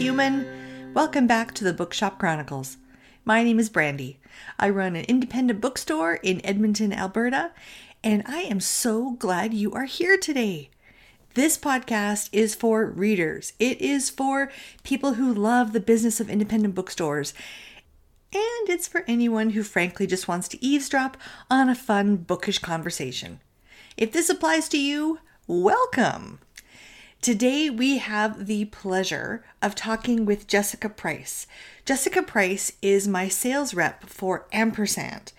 human. Welcome back to the Bookshop Chronicles. My name is Brandi. I run an independent bookstore in Edmonton, Alberta, and I am so glad you are here today. This podcast is for readers, it is for people who love the business of independent bookstores, and it's for anyone who frankly just wants to eavesdrop on a fun bookish conversation. If this applies to you, welcome. Today, we have the pleasure of talking with Jessica Price. Jessica Price is my sales rep for Ampersand.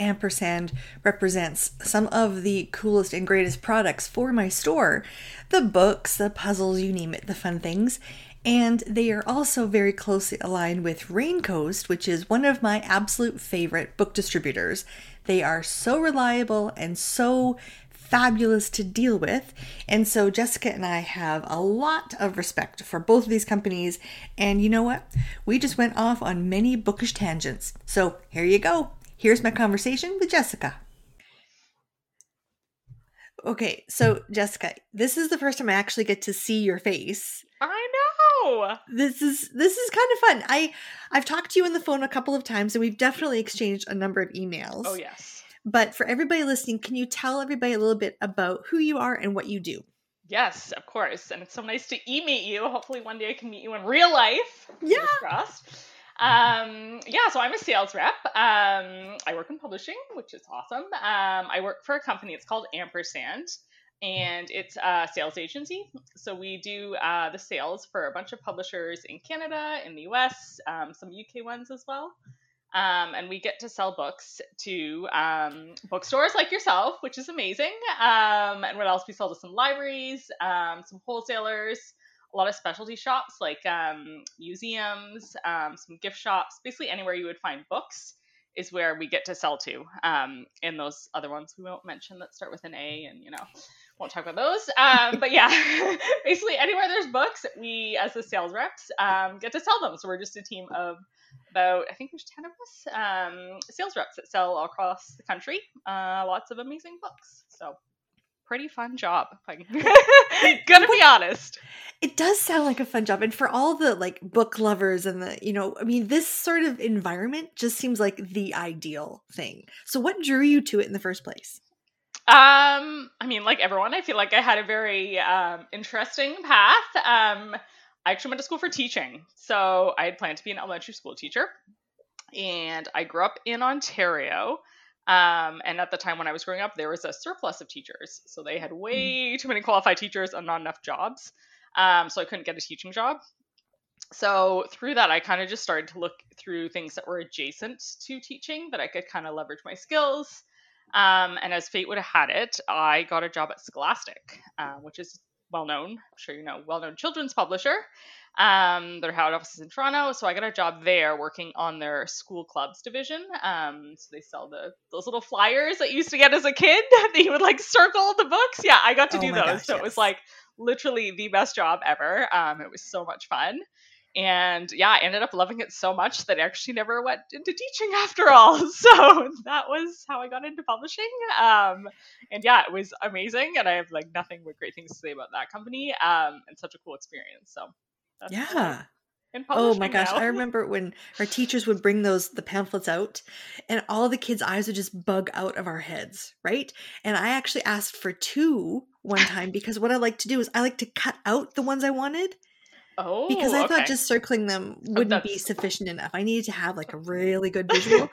Ampersand represents some of the coolest and greatest products for my store the books, the puzzles, you name it, the fun things. And they are also very closely aligned with Raincoast, which is one of my absolute favorite book distributors. They are so reliable and so fabulous to deal with. And so Jessica and I have a lot of respect for both of these companies. And you know what? We just went off on many bookish tangents. So here you go. Here's my conversation with Jessica. Okay, so Jessica, this is the first time I actually get to see your face. I know. This is this is kind of fun. I I've talked to you on the phone a couple of times and we've definitely exchanged a number of emails. Oh yes. But for everybody listening, can you tell everybody a little bit about who you are and what you do? Yes, of course. And it's so nice to e-meet you. Hopefully one day I can meet you in real life. Yeah. Crossed. Um, yeah, so I'm a sales rep. Um, I work in publishing, which is awesome. Um, I work for a company. It's called Ampersand, and it's a sales agency. So we do uh, the sales for a bunch of publishers in Canada, in the US, um, some UK ones as well. Um, and we get to sell books to um, bookstores like yourself, which is amazing. Um, and what else? We sell to some libraries, um, some wholesalers, a lot of specialty shops like um, museums, um, some gift shops, basically anywhere you would find books is where we get to sell to. and those other ones we won't mention that start with an A and, you know, won't talk about those. but yeah, basically anywhere there's books, we as the sales reps get to sell them. So we're just a team of about I think there's ten of us um, sales reps that sell all across the country. Uh, lots of amazing books. So pretty fun job. I'm gonna be honest. It does sound like a fun job, and for all the like book lovers and the you know, I mean, this sort of environment just seems like the ideal thing. So, what drew you to it in the first place? Um, I mean, like everyone, I feel like I had a very um, interesting path. Um, I actually went to school for teaching. So I had planned to be an elementary school teacher. And I grew up in Ontario. Um, and at the time when I was growing up, there was a surplus of teachers. So they had way too many qualified teachers and not enough jobs. Um, so I couldn't get a teaching job. So through that, I kind of just started to look through things that were adjacent to teaching that I could kind of leverage my skills. Um, and as fate would have had it, I got a job at Scholastic, uh, which is well known, I'm sure you know, well known children's publisher. Um, their head office is in Toronto, so I got a job there working on their school clubs division. Um, so they sell the those little flyers that you used to get as a kid that you would like circle the books. Yeah, I got to oh do those. Gosh, so yes. it was like literally the best job ever. Um, it was so much fun. And yeah, I ended up loving it so much that I actually never went into teaching after all. So that was how I got into publishing. Um, and yeah, it was amazing. And I have like nothing but great things to say about that company um, and such a cool experience. So yeah. Oh my gosh, now. I remember when our teachers would bring those the pamphlets out and all the kids' eyes would just bug out of our heads, right? And I actually asked for two one time because what I like to do is I like to cut out the ones I wanted Oh, because I okay. thought just circling them oh, wouldn't oh, be sufficient enough. I needed to have like a really good visual.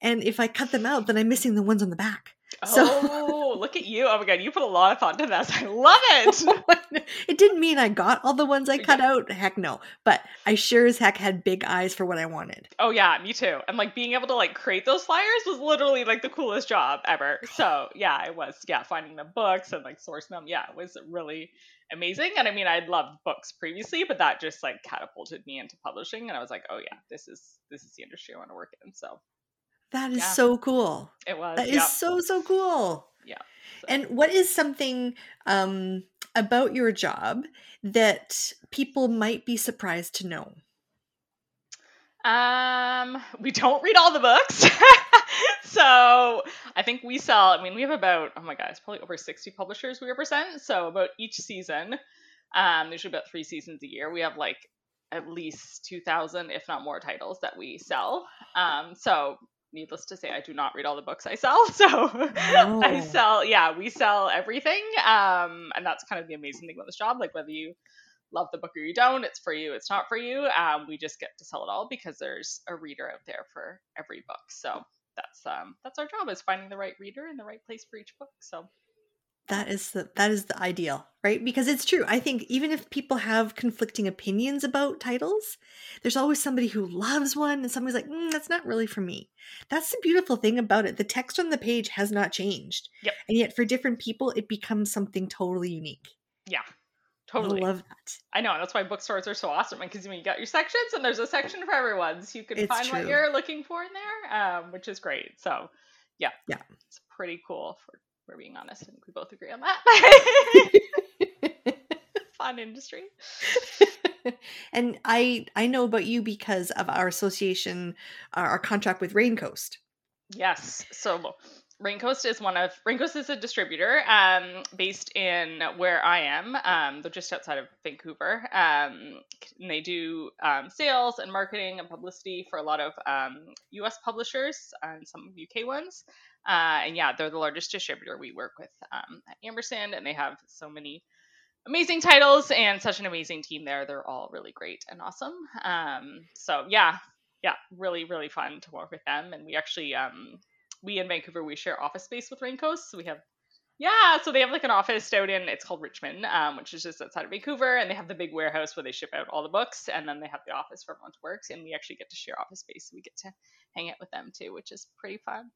and if I cut them out, then I'm missing the ones on the back. So, oh, look at you! Oh my god, you put a lot of thought into this. I love it. it didn't mean I got all the ones I cut yeah. out. Heck no, but I sure as heck had big eyes for what I wanted. Oh yeah, me too. And like being able to like create those flyers was literally like the coolest job ever. So yeah, it was. Yeah, finding the books and like sourcing them. Yeah, it was really amazing. And I mean, I'd loved books previously, but that just like catapulted me into publishing. And I was like, oh yeah, this is this is the industry I want to work in. So that is yeah. so cool. It was. That is so so cool. Yeah. So. And what is something um, about your job that people might be surprised to know? Um, we don't read all the books. so I think we sell, I mean, we have about, oh my gosh, probably over 60 publishers we represent. So about each season, Um, there's about three seasons a year. We have like at least 2,000, if not more, titles that we sell. Um, so needless to say, I do not read all the books I sell. So no. I sell, yeah, we sell everything. Um, and that's kind of the amazing thing about this job. Like whether you love the book or you don't, it's for you, it's not for you. Um, we just get to sell it all because there's a reader out there for every book. So that's um that's our job is finding the right reader in the right place for each book. So that is the that is the ideal right? Because it's true i think even if people have conflicting opinions about titles there's always somebody who loves one and somebody's like mm, that's not really for me. That's the beautiful thing about it the text on the page has not changed yep. and yet for different people it becomes something totally unique. Yeah totally. I love that. I know that's why bookstores are so awesome because you got your sections and there's a section for everyone so you can it's find true. what you're looking for in there um, which is great so yeah yeah. it's pretty cool for we're being honest. I think we both agree on that. Fun industry. and I I know about you because of our association, our contract with Raincoast. Yes. So Raincoast is one of Raincoast is a distributor um, based in where I am. Um, they're just outside of Vancouver. Um, and they do um, sales and marketing and publicity for a lot of U.S. Um, publishers and some UK ones. Uh, and yeah, they're the largest distributor we work with um, at Ampersand, and they have so many amazing titles and such an amazing team there. They're all really great and awesome. Um, so yeah, yeah, really, really fun to work with them. And we actually, um, we in Vancouver, we share office space with Raincoast. So we have, yeah, so they have like an office out in, it's called Richmond, um, which is just outside of Vancouver. And they have the big warehouse where they ship out all the books. And then they have the office for everyone to work. And we actually get to share office space. So we get to hang out with them too, which is pretty fun.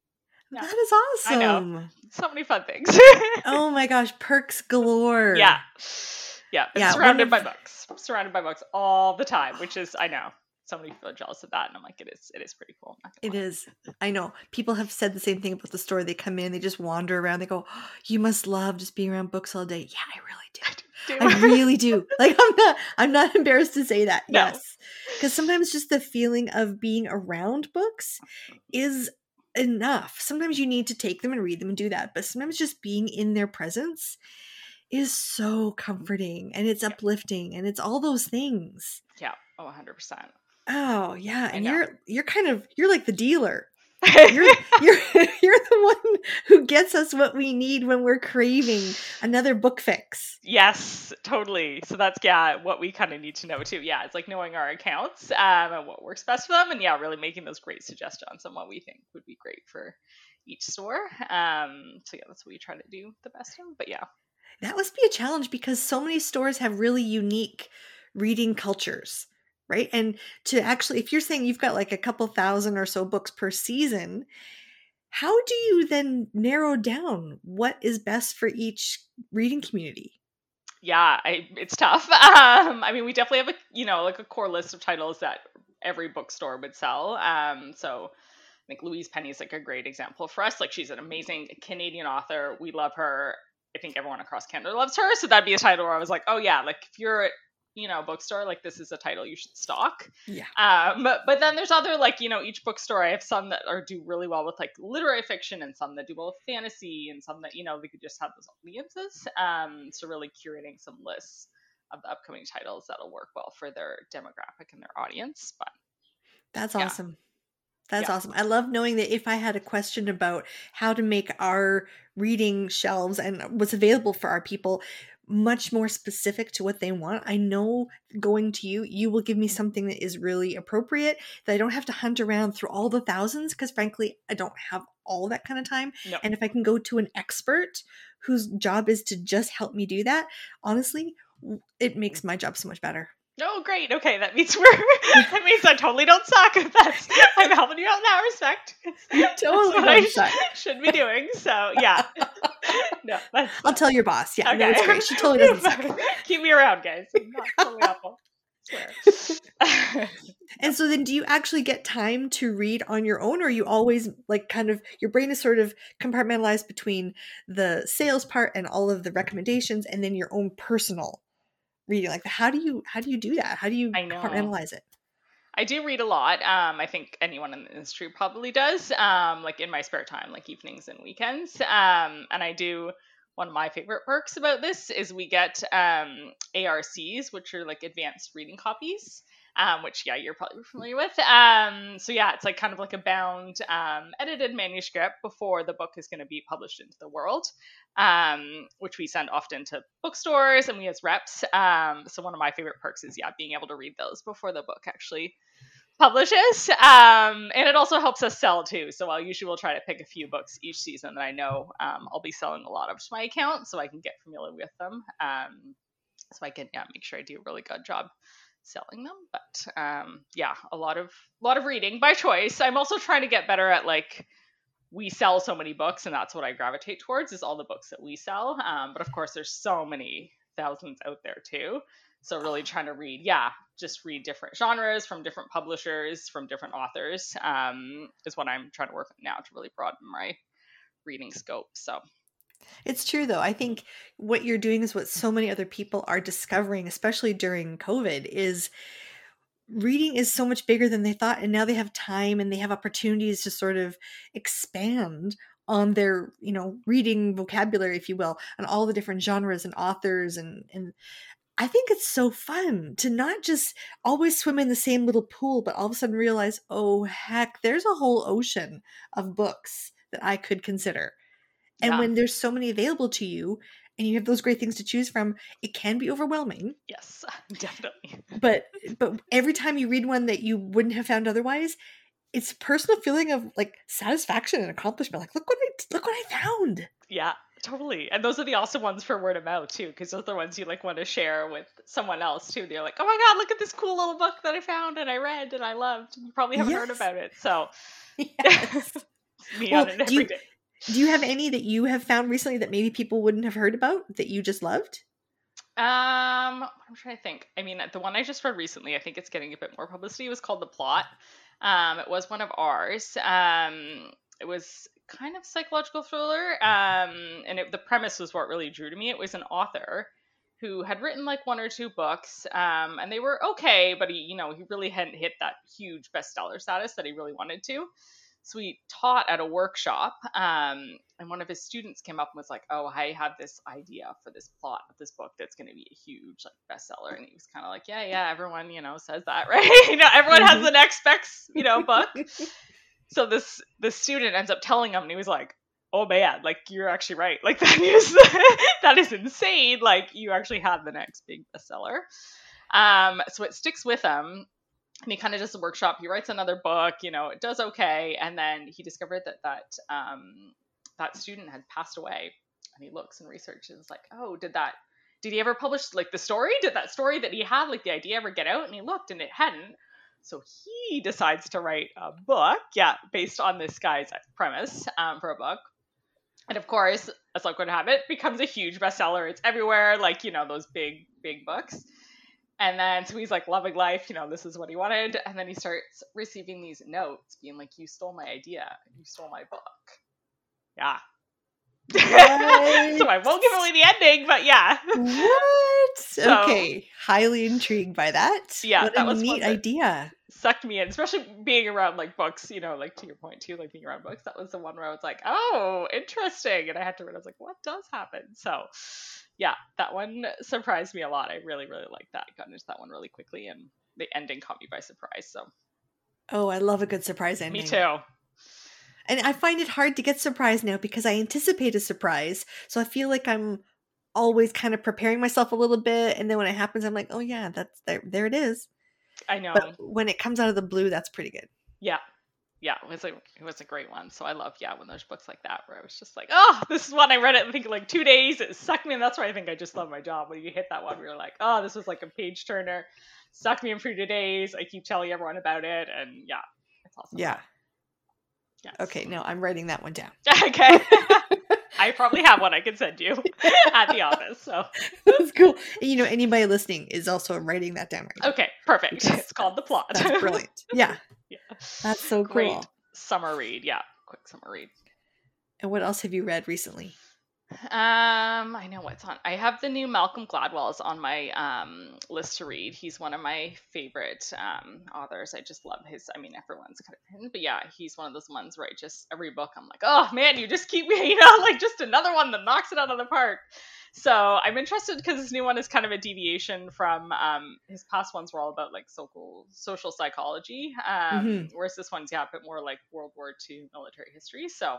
Yeah. That is awesome. I know. So many fun things. oh my gosh, perks galore. Yeah. Yeah. yeah surrounded by books. I'm surrounded by books all the time, which is I know. So many people are jealous of that, and I'm like, it is. It is pretty cool. It lie. is. I know. People have said the same thing about the store. They come in, they just wander around. They go, oh, "You must love just being around books all day." Yeah, I really do. I, do. I really do. Like, I'm not. I'm not embarrassed to say that. No. Yes, because sometimes just the feeling of being around books is enough. Sometimes you need to take them and read them and do that, but sometimes just being in their presence is so comforting and it's uplifting and it's all those things. Yeah. Oh, 100%. Oh, yeah. And you're you're kind of you're like the dealer you're you're you're the one who gets us what we need when we're craving another book fix. Yes, totally. So that's yeah, what we kind of need to know too. Yeah, it's like knowing our accounts um, and what works best for them, and yeah, really making those great suggestions on what we think would be great for each store. Um, so yeah, that's what we try to do the best of. But yeah, that must be a challenge because so many stores have really unique reading cultures right? And to actually, if you're saying you've got like a couple thousand or so books per season, how do you then narrow down what is best for each reading community? Yeah, I, it's tough. Um, I mean, we definitely have a you know like a core list of titles that every bookstore would sell. Um, so think Louise Penny is like a great example for us. Like she's an amazing Canadian author. We love her. I think everyone across Canada loves her. So that'd be a title where I was like, oh yeah, like if you're you know bookstore like this is a title you should stock yeah um but, but then there's other like you know each bookstore i have some that are do really well with like literary fiction and some that do well with fantasy and some that you know we could just have those audiences um so really curating some lists of the upcoming titles that'll work well for their demographic and their audience but that's yeah. awesome that's yeah. awesome. I love knowing that if I had a question about how to make our reading shelves and what's available for our people, much more specific to what they want. I know going to you, you will give me something that is really appropriate that I don't have to hunt around through all the thousands because frankly, I don't have all that kind of time. No. And if I can go to an expert whose job is to just help me do that, honestly, it makes my job so much better. Oh, great. Okay, that means we're that means I totally don't suck. That's I'm helping you out in that respect. Totally don't I sh- should be doing. So yeah. No, I'll tell your boss. Yeah, okay. no, it's great. She totally doesn't suck. Keep me around, guys. I'm not totally awful. and so then do you actually get time to read on your own or you always like kind of your brain is sort of compartmentalized between the sales part and all of the recommendations and then your own personal reading like how do you how do you do that how do you compartmentalize it I do read a lot. Um, I think anyone in the industry probably does. Um, like in my spare time, like evenings and weekends. Um, and I do one of my favorite perks about this is we get um, ARCs, which are like advanced reading copies um, which yeah, you're probably familiar with. Um, so yeah, it's like kind of like a bound, edited manuscript before the book is going to be published into the world, um, which we send often to bookstores and we as reps. Um, so one of my favorite perks is yeah, being able to read those before the book actually publishes. Um, and it also helps us sell too. So i usually will try to pick a few books each season that i know um, i'll be selling a lot of to my account so i can get familiar with them um, so i can yeah, make sure i do a really good job selling them. But um yeah a lot of a lot of reading by choice. I'm also trying to get better at like we sell so many books and that's what i gravitate towards is all the books that we sell. Um, but of course there's so many thousands out there too. So really trying to read yeah just read different genres from different publishers from different authors um, is what i'm trying to work on now to really broaden my reading scope so. It's true though. I think what you're doing is what so many other people are discovering, especially during COVID, is reading is so much bigger than they thought and now they have time and they have opportunities to sort of expand on their you know reading vocabulary if you will and all the different genres and authors and and I think it's so fun to not just always swim in the same little pool, but all of a sudden realize, oh, heck, there's a whole ocean of books that I could consider. And yeah. when there's so many available to you and you have those great things to choose from, it can be overwhelming. Yes, definitely. But but every time you read one that you wouldn't have found otherwise, it's a personal feeling of like satisfaction and accomplishment. Like, look what I look what I found. Yeah, totally. And those are the awesome ones for word of mouth too, because those are the ones you like want to share with someone else too. They're like, oh my god, look at this cool little book that I found and I read and I loved. You probably haven't yes. heard about it, so. Yes. me well, on it every you, day. Do you have any that you have found recently that maybe people wouldn't have heard about that you just loved? Um, I'm trying to think. I mean, the one I just read recently, I think it's getting a bit more publicity. was called The Plot. Um, it was one of ours. Um, it was kind of psychological thriller. Um, and it, the premise was what really drew to me. It was an author who had written like one or two books, um, and they were okay, but he, you know, he really hadn't hit that huge bestseller status that he really wanted to. So he taught at a workshop, um, and one of his students came up and was like, "Oh, I have this idea for this plot of this book that's going to be a huge like bestseller." And he was kind of like, "Yeah, yeah, everyone you know says that, right? you know, everyone has mm-hmm. the next specs, you know, book." so this the student ends up telling him, and he was like, "Oh man, like you're actually right. Like that is that is insane. Like you actually have the next big bestseller." Um, so it sticks with him and he kind of does a workshop. He writes another book, you know, it does okay, and then he discovered that that um, that student had passed away. And he looks and researches like, oh, did that? Did he ever publish like the story? Did that story that he had, like the idea, ever get out? And he looked, and it hadn't. So he decides to write a book, yeah, based on this guy's premise um, for a book. And of course, as luck would have it, becomes a huge bestseller. It's everywhere, like you know those big, big books. And then so he's like loving life, you know, this is what he wanted. And then he starts receiving these notes being like, You stole my idea. You stole my book. Yeah. so I won't give away the ending, but yeah. What? So, okay. Highly intrigued by that. Yeah. What that was a neat idea. Sucked me in, especially being around like books, you know, like to your point too, like being around books. That was the one where I was like, oh, interesting. And I had to read, I was like, what does happen? So yeah, that one surprised me a lot. I really, really liked that. I got into that one really quickly, and the ending caught me by surprise. So, oh, I love a good surprise ending. Me too. And I find it hard to get surprised now because I anticipate a surprise. So I feel like I'm always kind of preparing myself a little bit, and then when it happens, I'm like, oh yeah, that's there. There it is. I know. But when it comes out of the blue, that's pretty good. Yeah, yeah, it was a it was a great one. So I love yeah when there's books like that where I was just like, oh, this is one I read it I think like two days. It sucked me, and that's why I think I just love my job. When you hit that one, we are like, oh, this was like a page turner, sucked me in for two days. I keep telling everyone about it, and yeah, it's awesome. Yeah. Yes. Okay, no, I'm writing that one down. okay. I probably have one I can send you at the office. So that's cool. And, you know, anybody listening is also writing that down right now. Okay, perfect. It's called the plot. That's brilliant. Yeah. Yeah. That's so cool. Great summer read. Yeah. Quick summer read. And what else have you read recently? Um, I know what's on. I have the new Malcolm Gladwell's on my um list to read. He's one of my favorite um authors. I just love his. I mean, everyone's kind of him, but yeah, he's one of those ones where I just every book I'm like, oh man, you just keep me, you know, like just another one that knocks it out of the park. So I'm interested because this new one is kind of a deviation from um his past ones were all about like social social psychology, um, Mhm. whereas this one's yeah a bit more like World War II military history. So.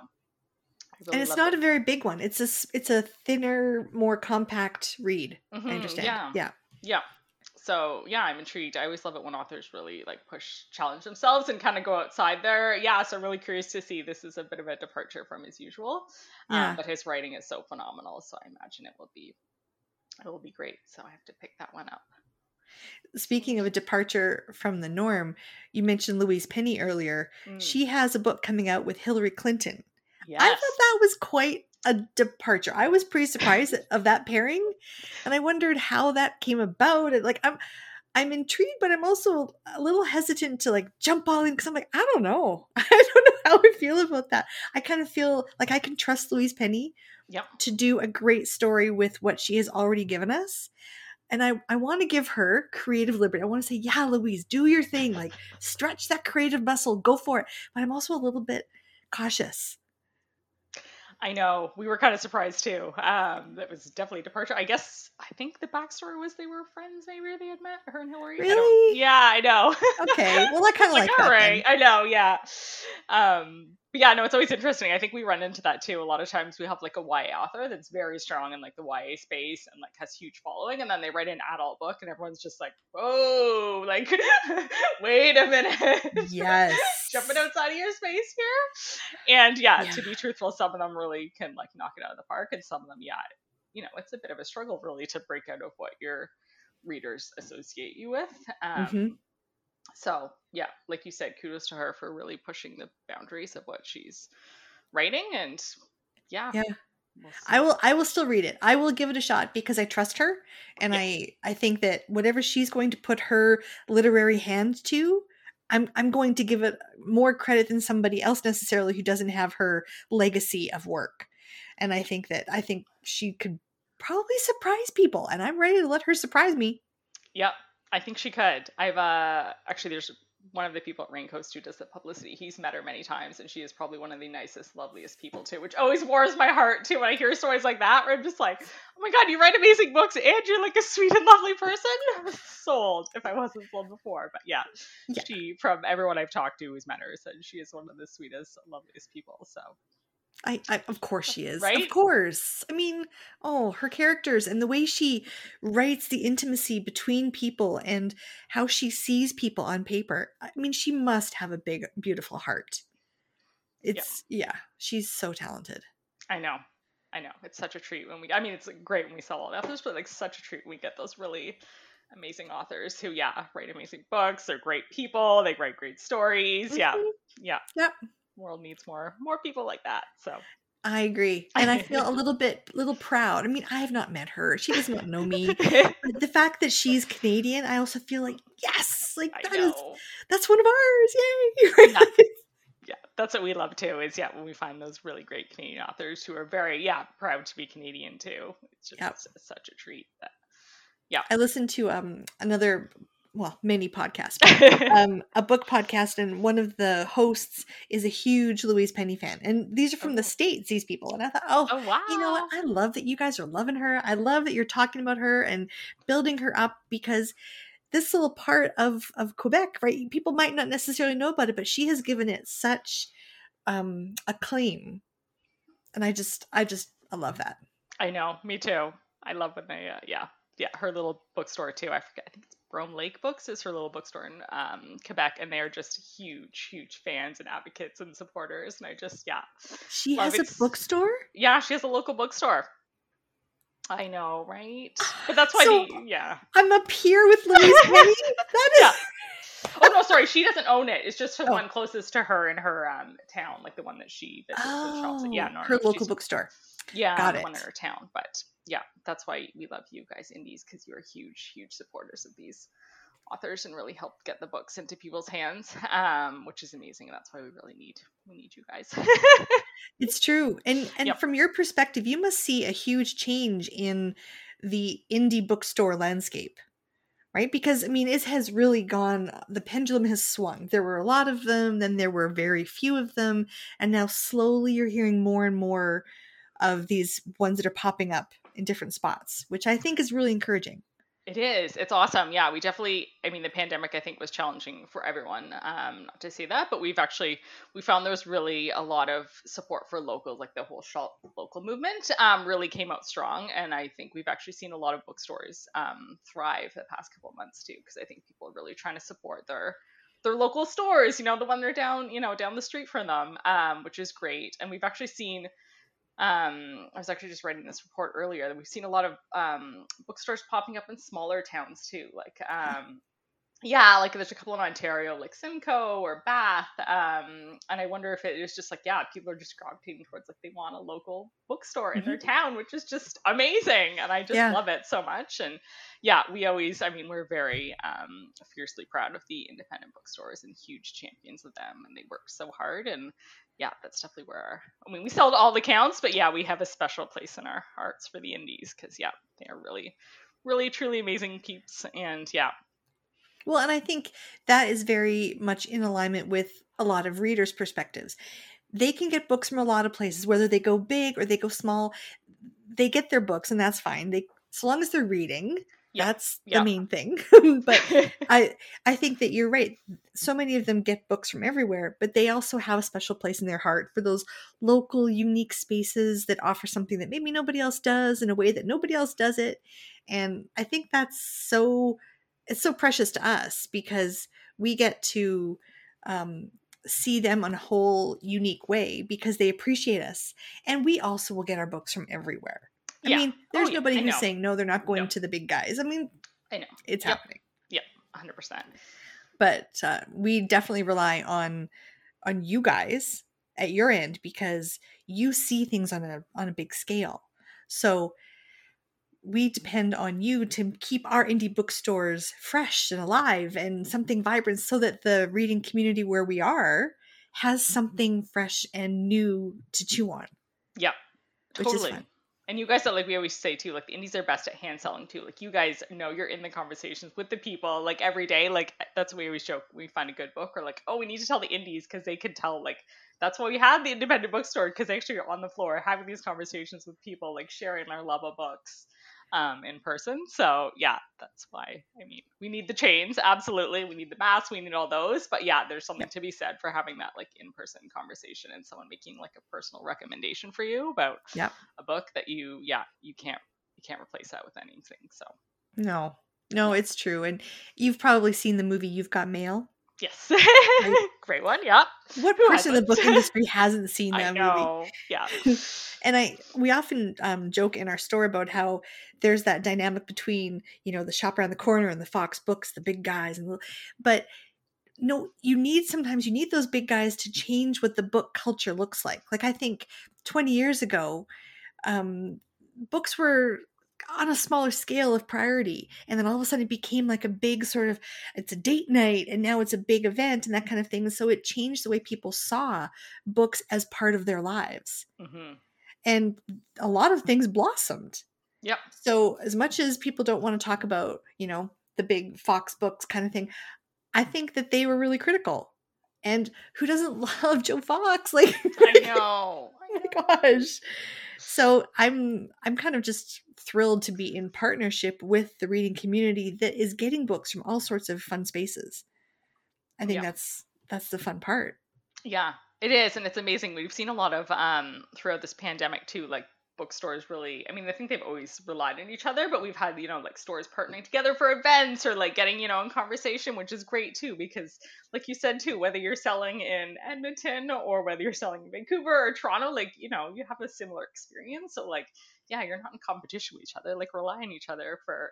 Really and it's not it. a very big one. It's a it's a thinner, more compact read. I Mhm, understand. Yeah. yeah. Yeah. So yeah, I'm intrigued. I always love it when authors really like push, challenge themselves, and kind of go outside there. Yeah, so I'm really curious to see. This is a bit of a departure from his usual, Yeah. um, but his writing is so phenomenal. So I imagine it will be, it will be great. So I have to pick that one up. Speaking of a departure from the norm, you mentioned Louise Penny earlier. Mm, She has a book coming out with Hillary Clinton. yes. I thought that was quite a departure. I was pretty surprised of that pairing, and I wondered how that came about. And like, I'm, I'm intrigued, but I'm also a little hesitant to like jump all in because I'm like, I don't know. I don't know how I feel about that. I kind of feel like I can trust Louise Penny Yep. to do a great story with what she has already given us. And I, I want to give her creative liberty. I want to say, yeah, Louise, do your thing. Like, stretch that creative muscle, go for it. But I'm also a little bit cautious. I know. We were kind of surprised too. Um, that was definitely a departure. I guess I think the backstory was they were friends. Maybe they had met her and Hillary. I Really? yeah, I know. Okay, well, I kind of like, like, that. then. I know, yeah. Um, yeah, no, it's always interesting. I think we run into that too. A lot of times we have like a YA author that's very strong in like the YA space and like has huge following, and then they write an adult book, and everyone's just like, whoa, like, wait a minute, Yes. jumping outside of your space here. And yeah, Yeah. to be truthful, some of them really can like knock it out of the park, and some of them, yeah, you know, it's a bit of a struggle really to break out of what your readers associate you with. Um, Mhm. So yeah, like you said, kudos to her for really pushing the boundaries of what she's writing, and yeah, Yeah. we'll. I will I will still read it. I will give it a shot because I trust her and Yeah. I I think that whatever she's going to put her literary hand to, I'm I'm going to give it more credit than somebody else necessarily who doesn't have her legacy of work. And I think that I think she could probably surprise people and I'm ready to let her surprise me. Yep, I think she could. I've uh actually there's one of the people at Raincoast who does the publicity. He's met her many times, and she is probably one of the nicest, loveliest people too, which always warms my heart too when I hear stories like that. Where I'm just like, oh my god, you write amazing books, and you're like a sweet and lovely person. Sold. If I wasn't sold before, but yeah, Yeah. she from everyone I've talked to who's met her said she is one of the sweetest, loveliest people. So I, I of course she is. Right? Of course. I mean, oh, her characters and the way she writes the intimacy between people and how she sees people on paper. I mean, she must have a big beautiful heart. It's yeah, she's so talented. I know. I know. It's such a treat when we I mean it's great when we sell all the authors, but like such a treat when we get those really amazing authors who, yeah, write amazing books. They're great people. They write great stories. Yeah. Mhm. Yeah. Yep. World needs more more people like that. So I agree. And I feel a little bit little proud. I mean, I have not met her. She does not know me. But the fact that she's Canadian, I also feel like, yes, like that is that's one of ours. Yay. Yeah. Yeah, that's what we love too. Is yeah, when we find those really great Canadian authors who are very yeah proud to be Canadian too. It's just Yep. such a treat. Yeah. I listened to um another well, many podcasts, That, um, a book podcast, and one of the hosts is a huge Louise Penny fan, and these are from Oh. the states. These people, and I thought, oh, oh wow. you know what? I love that you guys are loving her. I love that you're talking about her and building her up because this little part of of Quebec, right? People might not necessarily know about it, but she has given it such um acclaim, and I just, I just, I love that. I know, me too. I love when they, uh, yeah, yeah, her little bookstore too. I forget, I think it's Brome Lake Books is her little bookstore in um, Quebec, and they are just huge, huge fans and advocates and supporters. And I just, yeah, She has it's- a bookstore. yeah, she has a local bookstore. I know, right? But that's why, So- the, yeah. I'm up here with Louise Penny. That is. Yeah. Oh no, sorry, she doesn't own it. It's just the Oh. one closest to her in her um town, like the one that she visits shops. Yeah, Oh, no, her no, local bookstore. Yeah, Got the one in our town. But yeah, that's why we love you guys indies because you're huge, huge supporters of these authors and really help get the books into people's hands, um, which is amazing. And that's why we really need we need you guys. It's true. And and Yep. from your perspective, you must see a huge change in the indie bookstore landscape. Right? Because I mean, it has really gone the pendulum has swung. There were a lot of them, then there were very few of them, and now slowly you're hearing more and more of these ones that are popping up in different spots, which I think is really encouraging. It is. It's awesome. Yeah, we definitely. I mean, the pandemic I think was challenging for everyone. Um, not to say that, but we've actually we found there's really a lot of support for locals, like the whole shop local movement. Um, really came out strong, and I think we've actually seen a lot of bookstores um, thrive the past couple months too, because I think people are really trying to support their their local stores. You know, the one they're down, you know, down the street from them, um, which is great. And we've actually seen um, I was actually just writing this report earlier that we've seen a lot of um, bookstores popping up in smaller towns too. Like, um, yeah, like there's a couple in Ontario, like Simcoe or Bath. Um, and I wonder if it is just like, yeah, people are just gravitating towards like they want a local bookstore in their town, which is just amazing. And I just Yeah. love it so much. And yeah, we always, I mean, we're very um, fiercely proud of the independent bookstores and huge champions of them. And they work so hard. And yeah, that's definitely where our, I mean, we sell to all the counts, but yeah, we have a special place in our hearts for the indies because yeah, they are really, really, truly amazing peeps. And yeah, Well, and I think that is very much in alignment with a lot of readers' perspectives. They can get books from a lot of places, whether they go big or they go small. They get their books, and that's fine. They, so long as they're reading, Yeah. that's Yeah. the main thing. but I, I think that you're right. So many of them get books from everywhere, but they also have a special place in their heart for those local, unique spaces that offer something that maybe nobody else does in a way that nobody else does it. And I think that's so it's so precious to us because we get to um, see them in a whole unique way because they appreciate us and we also will get our books from everywhere i Yeah. mean there's Oh, yeah, nobody I who's know. saying no they're not going No. to the big guys i mean I know. it's happening. Yep. happening 100%. but uh, we definitely rely on on you guys at your end because you see things on a on a big scale so we depend on you to keep our indie bookstores fresh and alive and something vibrant so that the reading community where we are has something fresh and new to chew on Yep. Which is Totally. And you guys are like we always say too, like the indies are best at hand selling too. Like you guys know you're in the conversations with the people like every day. Like that's what we always joke. We find a good book or like, oh, we need to tell the indies because they can tell like that's why we had the independent bookstore because they actually are on the floor having these conversations with people, like sharing their love of books um, in person. So yeah, that's why. I mean, we need the chains, absolutely. We need the masks, we need all those. But yeah, there's something to be said for having that like in-person conversation and someone making like a personal recommendation for you about Yep. a book that you yeah you can't you can't replace that with anything. So no no it's true and you've probably seen the movie you've got mail yes, great one. Yeah, what Who person in the book industry hasn't seen that movie. Yeah, and i we often um, joke in our store about how there's that dynamic between you know the shop around the corner and the fox books the big guys and the, but no you need sometimes you need those big guys to change what the book culture looks like like i think 20 years ago um, books were on a smaller scale of priority and then all of a sudden it became like a big sort of it's a date night and now it's a big event and that kind of thing so it changed the way people saw books as part of their lives hmm and a lot of things blossomed. Yep. So as much as people don't want to talk about, you know, the big Fox books kind of thing, I think that they were really critical. And who doesn't love Joe Fox? Like I know. oh my gosh. So I'm I'm kind of just thrilled to be in partnership with the reading community that is getting books from all sorts of fun spaces. I think Yeah. that's that's the fun part. Yeah, it is, and it's amazing. We've seen a lot of um throughout this pandemic too, like bookstores really I mean, I think they've always relied on each other, but we've had, you know, like stores partnering together for events or like getting, you know, in conversation, which is great too, because like you said too, whether you're selling in Edmonton or whether you're selling in Vancouver or Toronto, like, you know, you have a similar experience. So like, yeah, you're not in competition with each other, like rely on each other for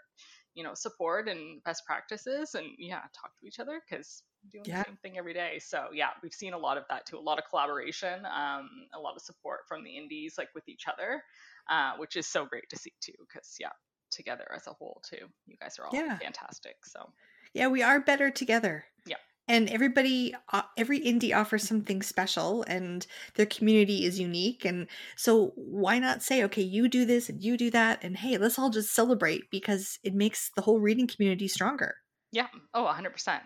you know support and best practices and yeah talk to each other because doing Yeah. the same thing every day so yeah we've seen a lot of that too a lot of collaboration um, a lot of support from the indies like with each other uh, which is so great to see too because yeah together as a whole too you guys are all Yeah. fantastic so Yeah, we are better together. Yeah. And everybody uh, every indie offers something special and their community is unique and so why not say okay you do this and you do that and hey let's all just celebrate because it makes the whole reading community stronger. Yeah. Oh 100%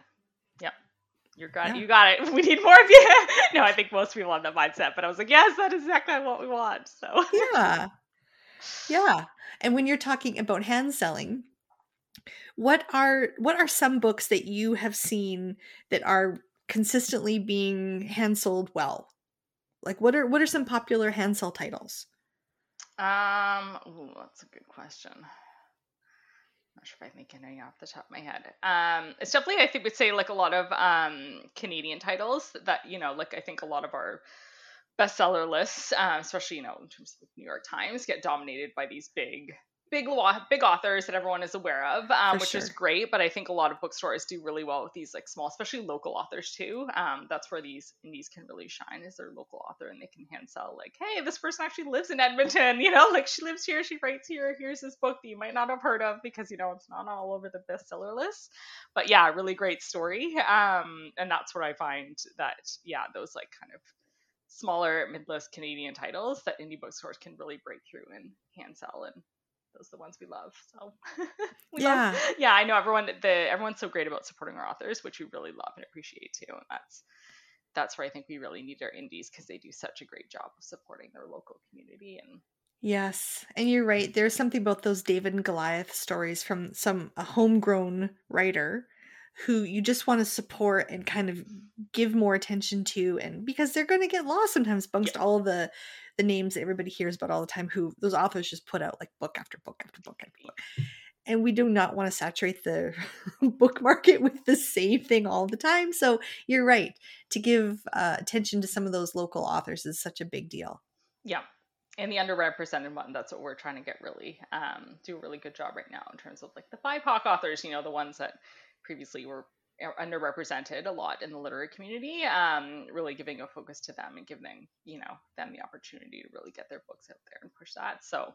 yep. You're got yeah. you got it. We need more of you. No i think most people have that mindset but i was like yes that is exactly what we want so. Yeah. Yeah. And when you're talking about hand selling what are what are some books that you have seen that are consistently being hand sold well? Like what are what are some popular hand sell titles? Um, ooh, that's a good question. Not sure if I think any off the top of my head. Um, it's definitely I think would say like a lot of um Canadian titles that you know like I think a lot of our bestseller lists, uh, especially you know in terms of New York Times, get dominated by these big big big authors that everyone is aware of, um, which sure. is great. But I think a lot of bookstores do really well with these like small, especially local authors too. Um, that's where these indies can really shine is their local author, and they can hand sell like, hey, this person actually lives in Edmonton. You know, like she lives here, she writes here. Here's this book that you might not have heard of because you know it's not all over the bestseller list. But yeah, really great story. Um, and that's what I find that yeah, those like kind of smaller mid-list Canadian titles that indie bookstores can really break through and hand sell and those are the ones we love. So we yeah, love, yeah, I know everyone. The everyone's so great about supporting our authors, which we really love and appreciate too. And that's that's where I think we really need our indies because they do such a great job of supporting their local community and. Yes, and you're right. There's something about those David and Goliath stories from some a homegrown writer who you just want to support and kind of give more attention to and because they're going to get lost sometimes amongst yeah. all the the names that everybody hears about all the time who those authors just put out like book after book after book after book. And we do not want to saturate the book market with the same thing all the time. So you're right to give uh, attention to some of those local authors is such a big deal. Yeah. And the underrepresented one that's what we're trying to get really um, do a really good job right now in terms of like the bipoc authors you know the ones that previously were underrepresented a lot in the literary community um, really giving a focus to them and giving you know them the opportunity to really get their books out there and push that so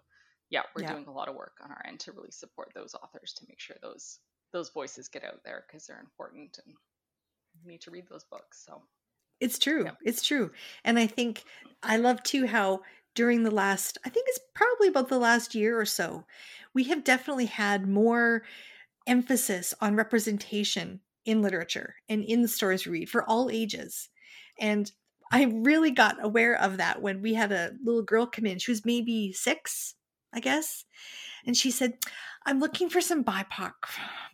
yeah we're yeah. doing a lot of work on our end to really support those authors to make sure those those voices get out there because they're important and we need to read those books so it's true yeah. it's true and i think i love too how during the last i think it's probably about the last year or so we have definitely had more emphasis on representation in literature and in the stories we read for all ages. And I really got aware of that when we had a little girl come in. She was maybe six, I guess. And she said, I'm looking for some BIPOC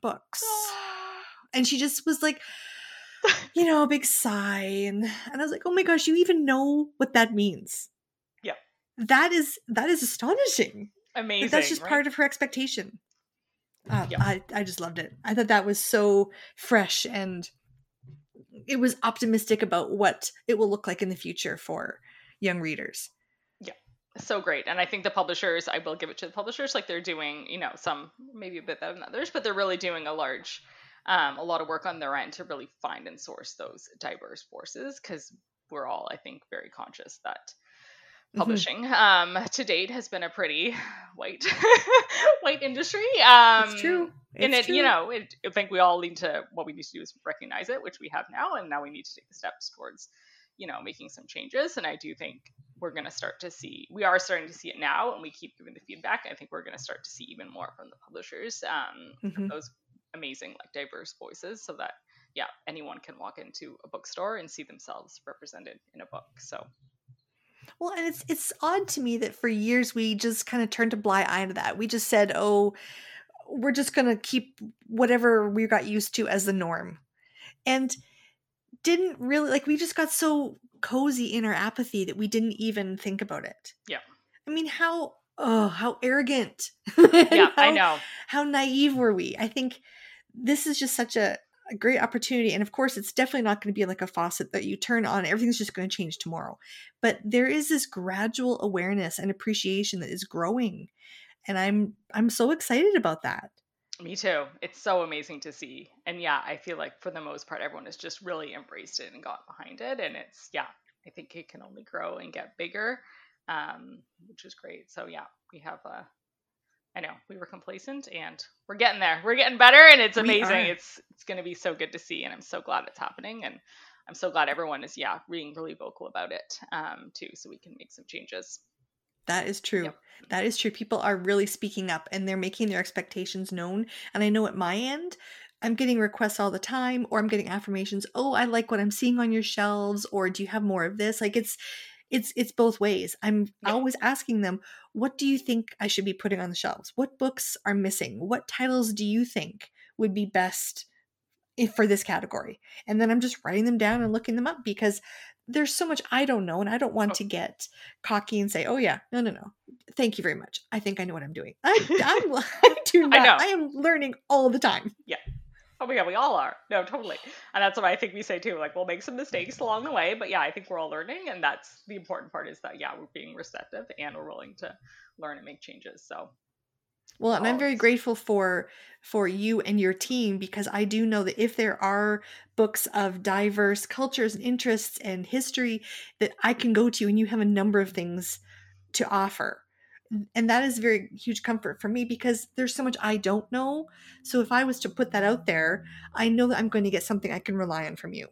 books. and she just was like, you know, a big sigh. And, and I was like, oh my gosh, you even know what that means. Yeah. That is that is astonishing. Amazing. Like that's just right? part of her expectation. Uh, yep. I, I just loved it. I thought that was so fresh and it was optimistic about what it will look like in the future for young readers. Yeah, so great. And I think the publishers, I will give it to the publishers, like they're doing, you know, some maybe a bit better than others, but they're really doing a large, um, a lot of work on their end to really find and source those diverse forces because we're all, I think, very conscious that. Publishing mm-hmm. um, to date has been a pretty white white industry. Um, it's true. It's and it, true. you know, it, I think we all need to. What we need to do is recognize it, which we have now, and now we need to take the steps towards, you know, making some changes. And I do think we're going to start to see. We are starting to see it now, and we keep giving the feedback. I think we're going to start to see even more from the publishers, um, mm-hmm. those amazing, like, diverse voices, so that yeah, anyone can walk into a bookstore and see themselves represented in a book. So well, and it's it's odd to me that for years we just kind of turned a blind eye to that. We just said, "Oh, we're just going to keep whatever we got used to as the norm." And didn't really like we just got so cozy in our apathy that we didn't even think about it. Yeah. I mean, how oh, how arrogant. yeah, how, I know. How naive were we? I think this is just such a a great opportunity. And of course, it's definitely not going to be like a faucet that you turn on, everything's just going to change tomorrow. But there is this gradual awareness and appreciation that is growing. And I'm I'm so excited about that. Me too. It's so amazing to see. And yeah, I feel like for the most part everyone has just really embraced it and got behind it. And it's yeah, I think it can only grow and get bigger. Um, which is great. So yeah, we have a I know we were complacent and we're getting there. We're getting better and it's amazing. It's it's going to be so good to see and I'm so glad it's happening and I'm so glad everyone is yeah being really vocal about it um too so we can make some changes. That is true. Yep. That is true. People are really speaking up and they're making their expectations known. And I know at my end, I'm getting requests all the time, or I'm getting affirmations. Oh, I like what I'm seeing on your shelves, or do you have more of this? Like it's, it's, it's both ways. I'm Yeah. always asking them, what do you think I should be putting on the shelves? What books are missing? What titles do you think would be best if, for this category? And then I'm just writing them down and looking them up because there's so much I don't know, and I don't want Oh. to get cocky and say, "Oh yeah, no, no, no, thank you very much. I think I know what I'm doing." I, I'm, I do not. know. I am learning all the time. Oh my god, we all are. No, totally. And that's what I think we say too. Like we'll make some mistakes along the way, but yeah, I think we're all learning and that's the important part is that yeah, we're being receptive and we're willing to learn and make changes. So Well, and I'm very grateful for for you and your team because I do know that if there are books of diverse cultures and interests and history that I can go to and you have a number of things to offer. And that is very huge comfort for me because there's so much I don't know. So if I was to put that out there, I know that I'm going to get something I can rely on from you.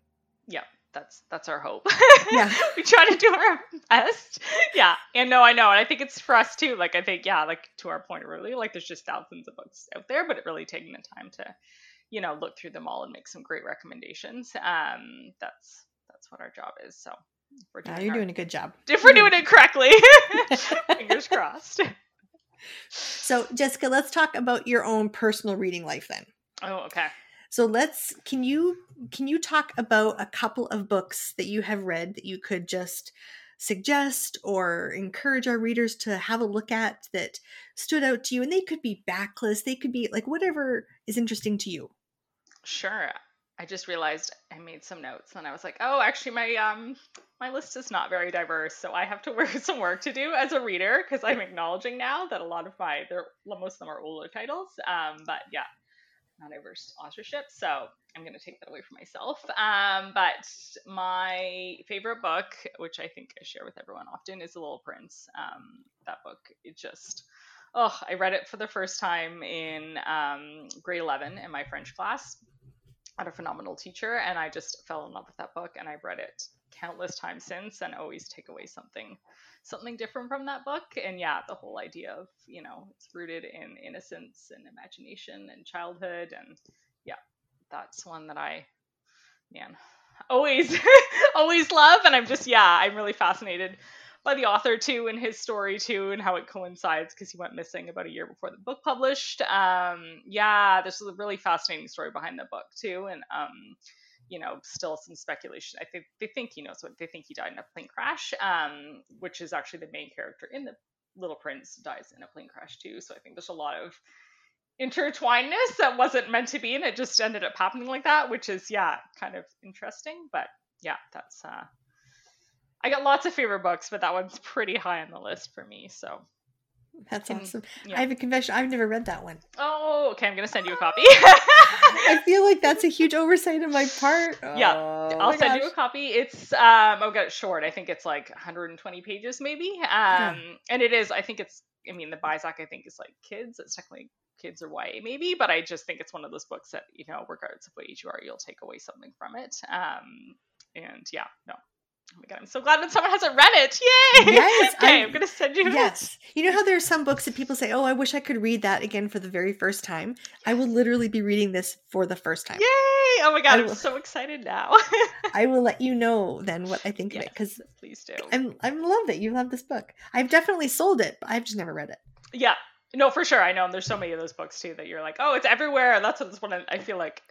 yeah, that's that's our hope. Yeah. we try to do our best. Yeah. And no, I know. And I think it's for us too. Like I think, yeah, like to our point really, like there's just thousands of books out there, but it really taking the time to, you know, look through them all and make some great recommendations. Um, that's that's what our job is. So we're doing you're our- doing a good job. if we're doing it correctly. Fingers crossed. So, Jessica, let's talk about your own personal reading life then. Oh, okay. So let's can you can you talk about a couple of books that you have read that you could just suggest or encourage our readers to have a look at that stood out to you and they could be backlist they could be like whatever is interesting to you Sure. I just realized I made some notes and I was like, oh, actually my um my list is not very diverse, so I have to work some work to do as a reader because I'm acknowledging now that a lot of my they're most of them are older titles. Um, but yeah, not diverse authorship, so I'm gonna take that away from myself. Um, but my favorite book, which I think I share with everyone often, is The Little Prince. Um, that book, it just oh, I read it for the first time in um, grade 11 in my French class a phenomenal teacher and I just fell in love with that book and I've read it countless times since and always take away something something different from that book. And yeah the whole idea of you know it's rooted in innocence and imagination and childhood and yeah that's one that I man always always love. And I'm just yeah I'm really fascinated by the author too and his story too and how it coincides because he went missing about a year before the book published. Um yeah is a really fascinating story behind the book too and um you know still some speculation. I think they think he knows what they think he died in a plane crash um which is actually the main character in the little prince dies in a plane crash too. So i think there's a lot of intertwinedness that wasn't meant to be and it just ended up happening like that which is yeah kind of interesting. But yeah that's uh I got lots of favorite books, but that one's pretty high on the list for me. So, that's And- awesome yeah. i have a confession i've never read that one oh, okay, I'm gonna send you a copy. i feel like that's a huge oversight on my part Yeah, Oh I'll my send you a copy. It's um, I've got it short. I think it's like 120 pages, maybe. Um, and it is. I think it's. I mean, the BISAC I think is like kids. It's technically kids or YA maybe, but I just think it's one of those books that you know, regardless of what age you are, you'll take away something from it. Um, and yeah, no. Oh my god, I'm so glad that someone hasn't read it. Yay! Yes, okay, I'm- I'm gonna send you. Yes. You know how there are some books that people say, "Oh, I wish I could read that again for the very first time." I will literally be reading this for the first time. Yay! Oh my god, I I'm will- so excited now. I will let you know then what I think of it because please do. I'm I'm love that you love this book. I've definitely sold it, but I've just never read it. Yeah. No, for sure. I know. And there's so many of those books too that you're like, oh, it's everywhere. And that's what's one of, I feel like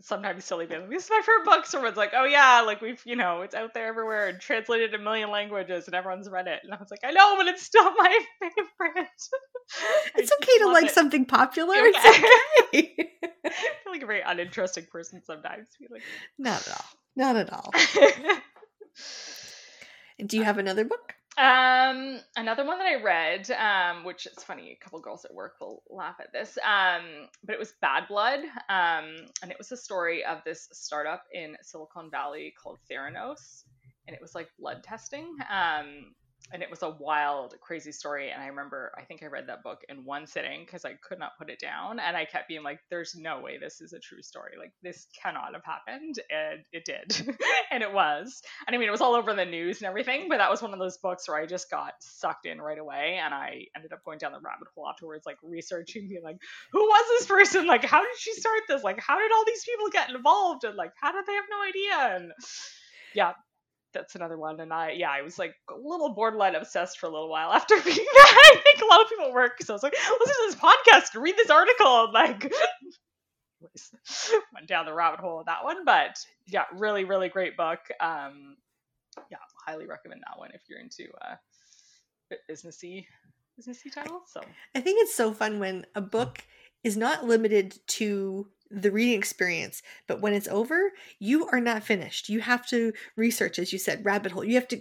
sometimes silly being like, this is my favorite book. Someone's like, oh yeah, like we've, you know, it's out there everywhere and translated in a million languages and everyone's read it. And I was like, I know, but it's still my favorite. It's okay to like it. something popular. Okay. It's okay. I feel like a very uninteresting person sometimes. Like, Not at all. Not at all. Do you have another book? Um, another one that I read, um, which it's funny, a couple girls at work will laugh at this. Um, but it was Bad Blood. Um, and it was the story of this startup in Silicon Valley called Theranos. And it was like blood testing. Um, and it was a wild, crazy story. And I remember, I think I read that book in one sitting because I could not put it down. And I kept being like, there's no way this is a true story. Like, this cannot have happened. And it did. and it was. And I mean, it was all over the news and everything, but that was one of those books where I just got sucked in right away. And I ended up going down the rabbit hole afterwards, like researching, being like, who was this person? Like, how did she start this? Like, how did all these people get involved? And like, how did they have no idea? And yeah, that's another one. And I, yeah, I was like a little borderline obsessed for a little while after reading that. I think a lot of people were because I was like, listen to this podcast, read this article, and like went down the rabbit hole of that one. But yeah, really, really great book. Um, yeah, highly recommend that one if you're into uh, businessy businessy titles. So I think it's so fun when a book is not limited to the reading experience but when it's over you are not finished. You have to research as you said rabbit hole. You have to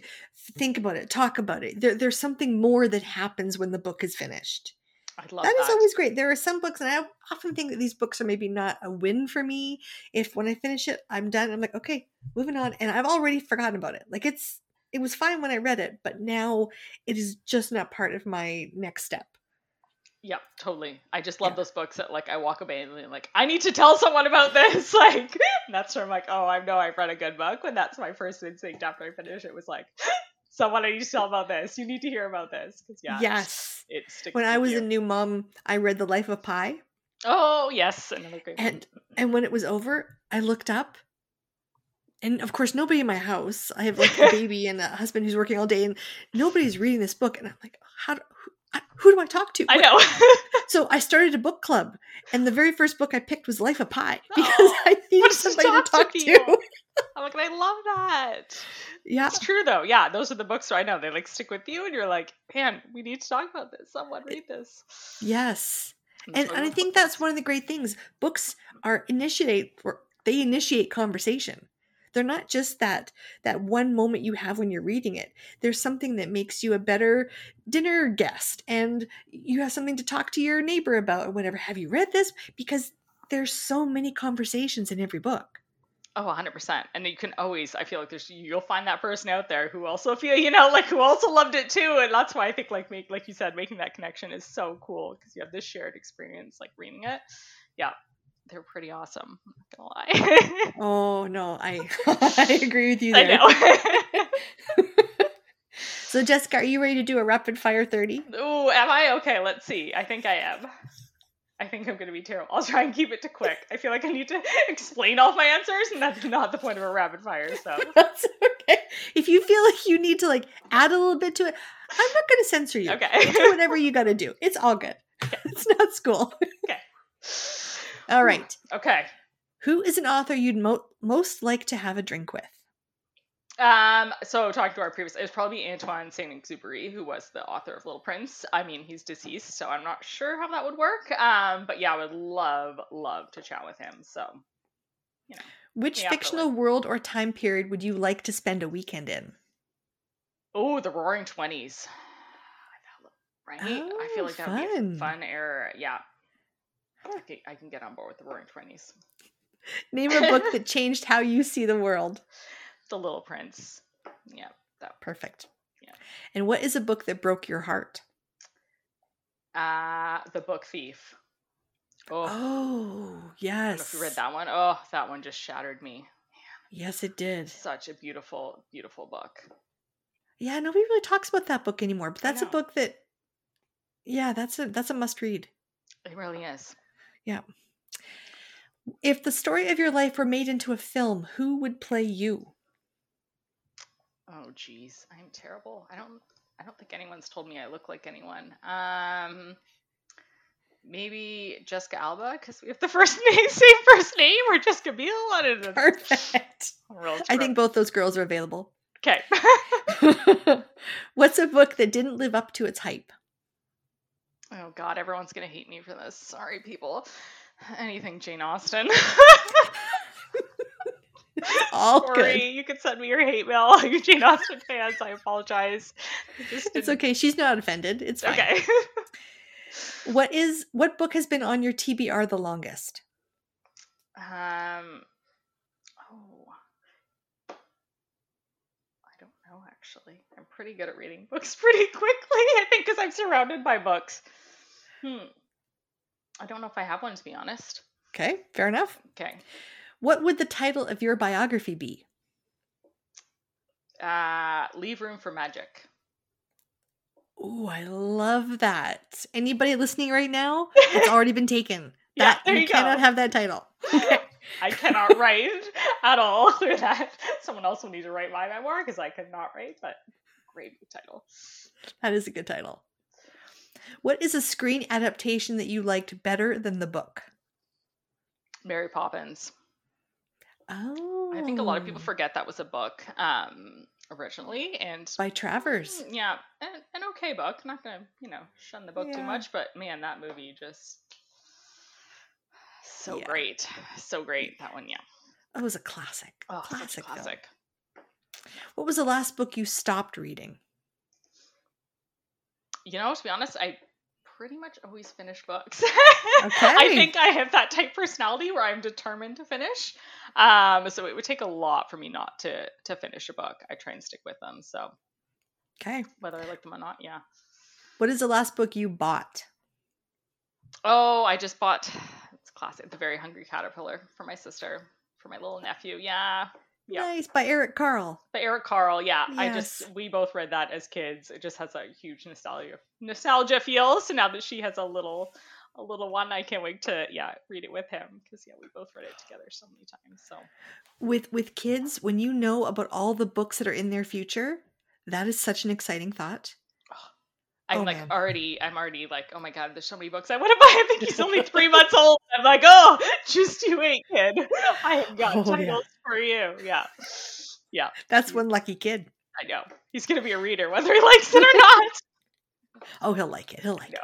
think about it talk about it. There, there's something more that happens when the book is finished. I love that that. is always great. There are some books and i often think that these books are maybe not a win for me. If when i finish it i'm done i'm like okay moving on and i've already forgotten about it. Like it's it was fine when i read it but now it is just not part of my next step Yeah, totally. I just love Yeah. those books that like I walk away and like I need to tell someone about this. Like that's where I'm like, oh, I know I've read a good book. When that's my first instinct after I finish it was like, someone I need to tell about this. You need to hear about this because yeah, yes it sticks. when i was you. a new mom i read the life of pi oh yes, another great one. And and when it was over, I looked up, and of course, nobody in my house. I have like a baby and a husband who's working all day, and nobody's reading this book. And I'm like, how do I- who do I talk to? I know. So I started a book club, and the very first book I picked was Life of Pi oh, because Oh, I needed somebody to talk to to. I'm like, I love that. Yeah, It's true though. Yeah, those are the books where I know they like stick with you, and you're like, man, we need to talk about this. Someone read this. yes, that's and and I think that's one of the great things. Books are initiate or they initiate conversation. They're not just that that one moment you have when you're reading it. There's something that makes you a better dinner guest and you have something to talk to your neighbor about or whatever. Have you read this? Because there's so many conversations in every book. Oh, 100%. And you can always, I feel like there's, you'll find that person out there who also feel, you know, like who also loved it too. And that's why I think, like, make, like you said, making that connection is so cool because you have this shared experience, like reading it. Yeah, they're pretty awesome. I'm not gonna lie. Oh no, I I agree with you I there. know. So Jessica, are you ready to do a rapid fire 30? Oh, am I? Okay, let's see. I think I am. I think I'm going to be terrible. I'll try and keep it to quick. I feel like I need to explain all my answers, and that's not the point of a rapid fire. So, That's okay. If you feel like you need to like add a little bit to it, I'm not going to censor you. okay. do whatever you got to do. It's all good. It's not school. Okay. All right. Okay. Who is an author you'd mo- most like to have a drink with? Um, so talking to our previous, it was probably Antoine Saint-Exupéry, who was the author of Little Prince. I mean, he's deceased, so I'm not sure how that would work. Um, but yeah, I would love, love to chat with him. So, Which Yeah, fictional world or time period would you like to spend a weekend in? oh, the Roaring Twenties, right? I feel Oh, like that would be a fun era. Yeah, I can, I can get on board with the Roaring Twenties. Name a book that changed how you see the world. The Little Prince. Yeah, that. Perfect. Yeah. And what is a book that broke your heart? Uh, the Book Thief. Oh, I Oh, don't know yes. if you read that one. Oh, that one just shattered me. Yes, it did. Such a beautiful, beautiful book. Yeah, nobody really talks about that book anymore, but that's a book that Yeah, that's a that's a must read. It really is. If the story of your life were made into a film, who would play you? Oh geez, I'm terrible. I don't I don't think anyone's told me I look like anyone. Um maybe Jessica Alba because we have the first name same first name or Jessica Biel. I don't know. Perfect. I think both those girls are available. Okay. What's a book that didn't live up to its hype? Oh god, everyone's gonna hate me for this. Sorry people. Anything Jane Austen. All Sorry, good. you can send me your hate mail, all you Jane Austen fans. I apologize. I It's okay. She's not offended. It's fine. Okay. What is what book has been on your TBR the longest? Um. Oh. I don't know actually. I'm pretty good at reading books pretty quickly, I think, because I'm surrounded by books. Hmm. I don't know if I have one, to be honest. Okay, fair enough. Okay. What would the title of your biography be? Uh, Leave Room for Magic. Ooh, I love that. Anybody listening right now? It's already been taken. Yeah, That there you you cannot have that title. Okay. I cannot write at all through that. Someone else will need to write my memoir because I cannot write, but great title. That is a good title. What is a screen adaptation that you liked better than the book? Mary Poppins. Oh. I think a lot of people forget that was a book um, originally, and by Travers. Mm, yeah, an, an okay book. Not gonna, you know, shun the book too much, but man, that movie just so Yeah. great, so great. That one, yeah, That was a classic. oh, classic. classic. What was the last book you stopped reading? You know, to be honest, I pretty much always finish books. Okay. I think I have that type personality where I'm determined to finish. Um, so it would take a lot for me not to to finish a book. I try and stick with them. So Okay. whether I like them or not, yeah. What is the last book you bought? Oh, I just bought it's classic, The Very Hungry Caterpillar for my sister, for my little nephew. Yeah. Yeah. Nice by Eric Carle. But Eric Carle, yeah. I just we both read that as kids. It just has a huge nostalgia nostalgia feel. So now that she has a little a little one, I can't wait to yeah, read it with him because yeah, we both read it together so many times. So With with kids, when you know about all the books that are in their future, that is such an exciting thought. I'm Oh, like man. already I'm already like, oh my god, there's so many books I want to buy. I think he's only three months old. I'm like, oh, just you wait, kid. I have got Oh, yeah. titles for you. Yeah. Yeah. That's one lucky kid. I know. He's gonna be a reader, whether he likes it or not. Oh, he'll like it. He'll like it.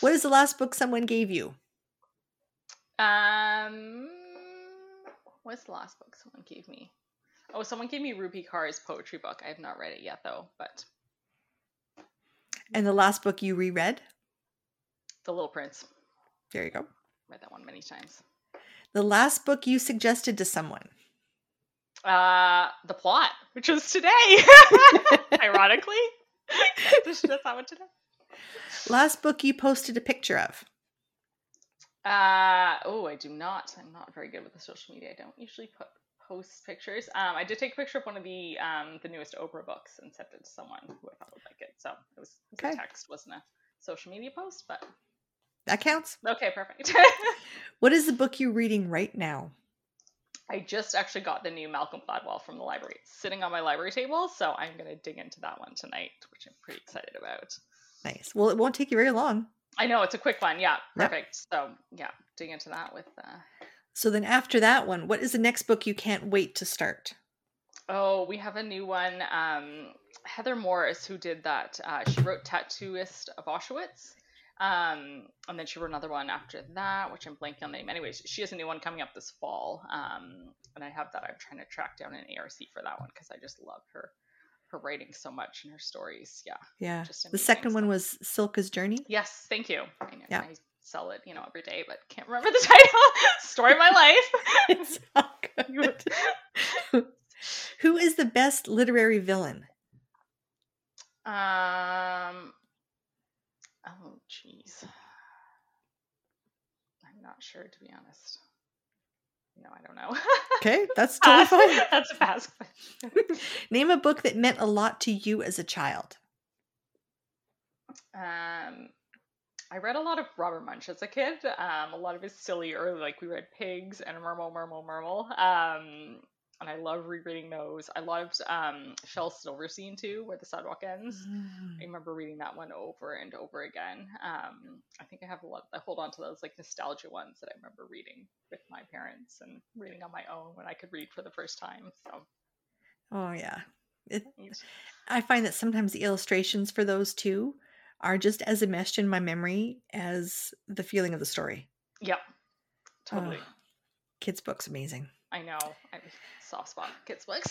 What is the last book someone gave you? Um what's the last book someone gave me? Oh, someone gave me Rupi Kaur's poetry book. I have not read it yet though, but And the last book you reread? The Little Prince. There you go. Read that one many times. The last book you suggested to someone. Uh The Plot, which was today. Ironically. Did that one today. Last book you posted a picture of. Uh oh, I do not. I'm not very good with the social media. I don't usually put post pictures. Um, I did take a picture of one of the um the newest Oprah books and sent it to someone who I thought would like it. So it was, it was Okay. a text, wasn't a social media post, but That counts. okay, perfect. What is the book you're reading right now? I just actually got the new Malcolm Gladwell from the library. It's sitting on my library table, so I'm gonna dig into that one tonight, which I'm pretty excited about. Nice. Well, it won't take you very long. I know it's a quick one. Yeah, Yep. perfect. So yeah, dig into that with uh, So then after that one, what is the next book you can't wait to start? Oh, we have a new one. Um, Heather Morris, who did that, uh, she wrote Tattooist of Auschwitz. Um, and then she wrote another one after that, which I'm blanking on the name. Anyways, she has a new one coming up this fall. Um, and I have that. I'm trying to track down an ARC for that one because I just love her her writing so much and her stories. Yeah. Yeah. The second one was Cilka's Journey. Yes, thank you. I know Yeah. I sell it, you know, every day, but can't remember the title. Story of my life. It's all good. Who is the best literary villain? Um. Oh, jeez. I'm not sure, to be honest. No, I don't know. Okay, that's totally fine. That's a pass. Name a book that meant a lot to you as a child. Um, I read a lot of Robert Munsch as a kid. Um, a lot of his silly early, like we read Pigs and Murmel, Murmel, Murmel. Um, and I love rereading those. I loved um, Shel Silverstein too, Where the Sidewalk Ends. I remember reading that one over and over again. Um, I think I have a lot. I hold on to those like nostalgia ones that I remember reading with my parents and reading on my own when I could read for the first time. So Oh yeah. It, I find that sometimes the illustrations for those two are just as enmeshed in my memory as the feeling of the story. yep, totally. Oh, kids' books amazing. I know. I have a soft spot kids books.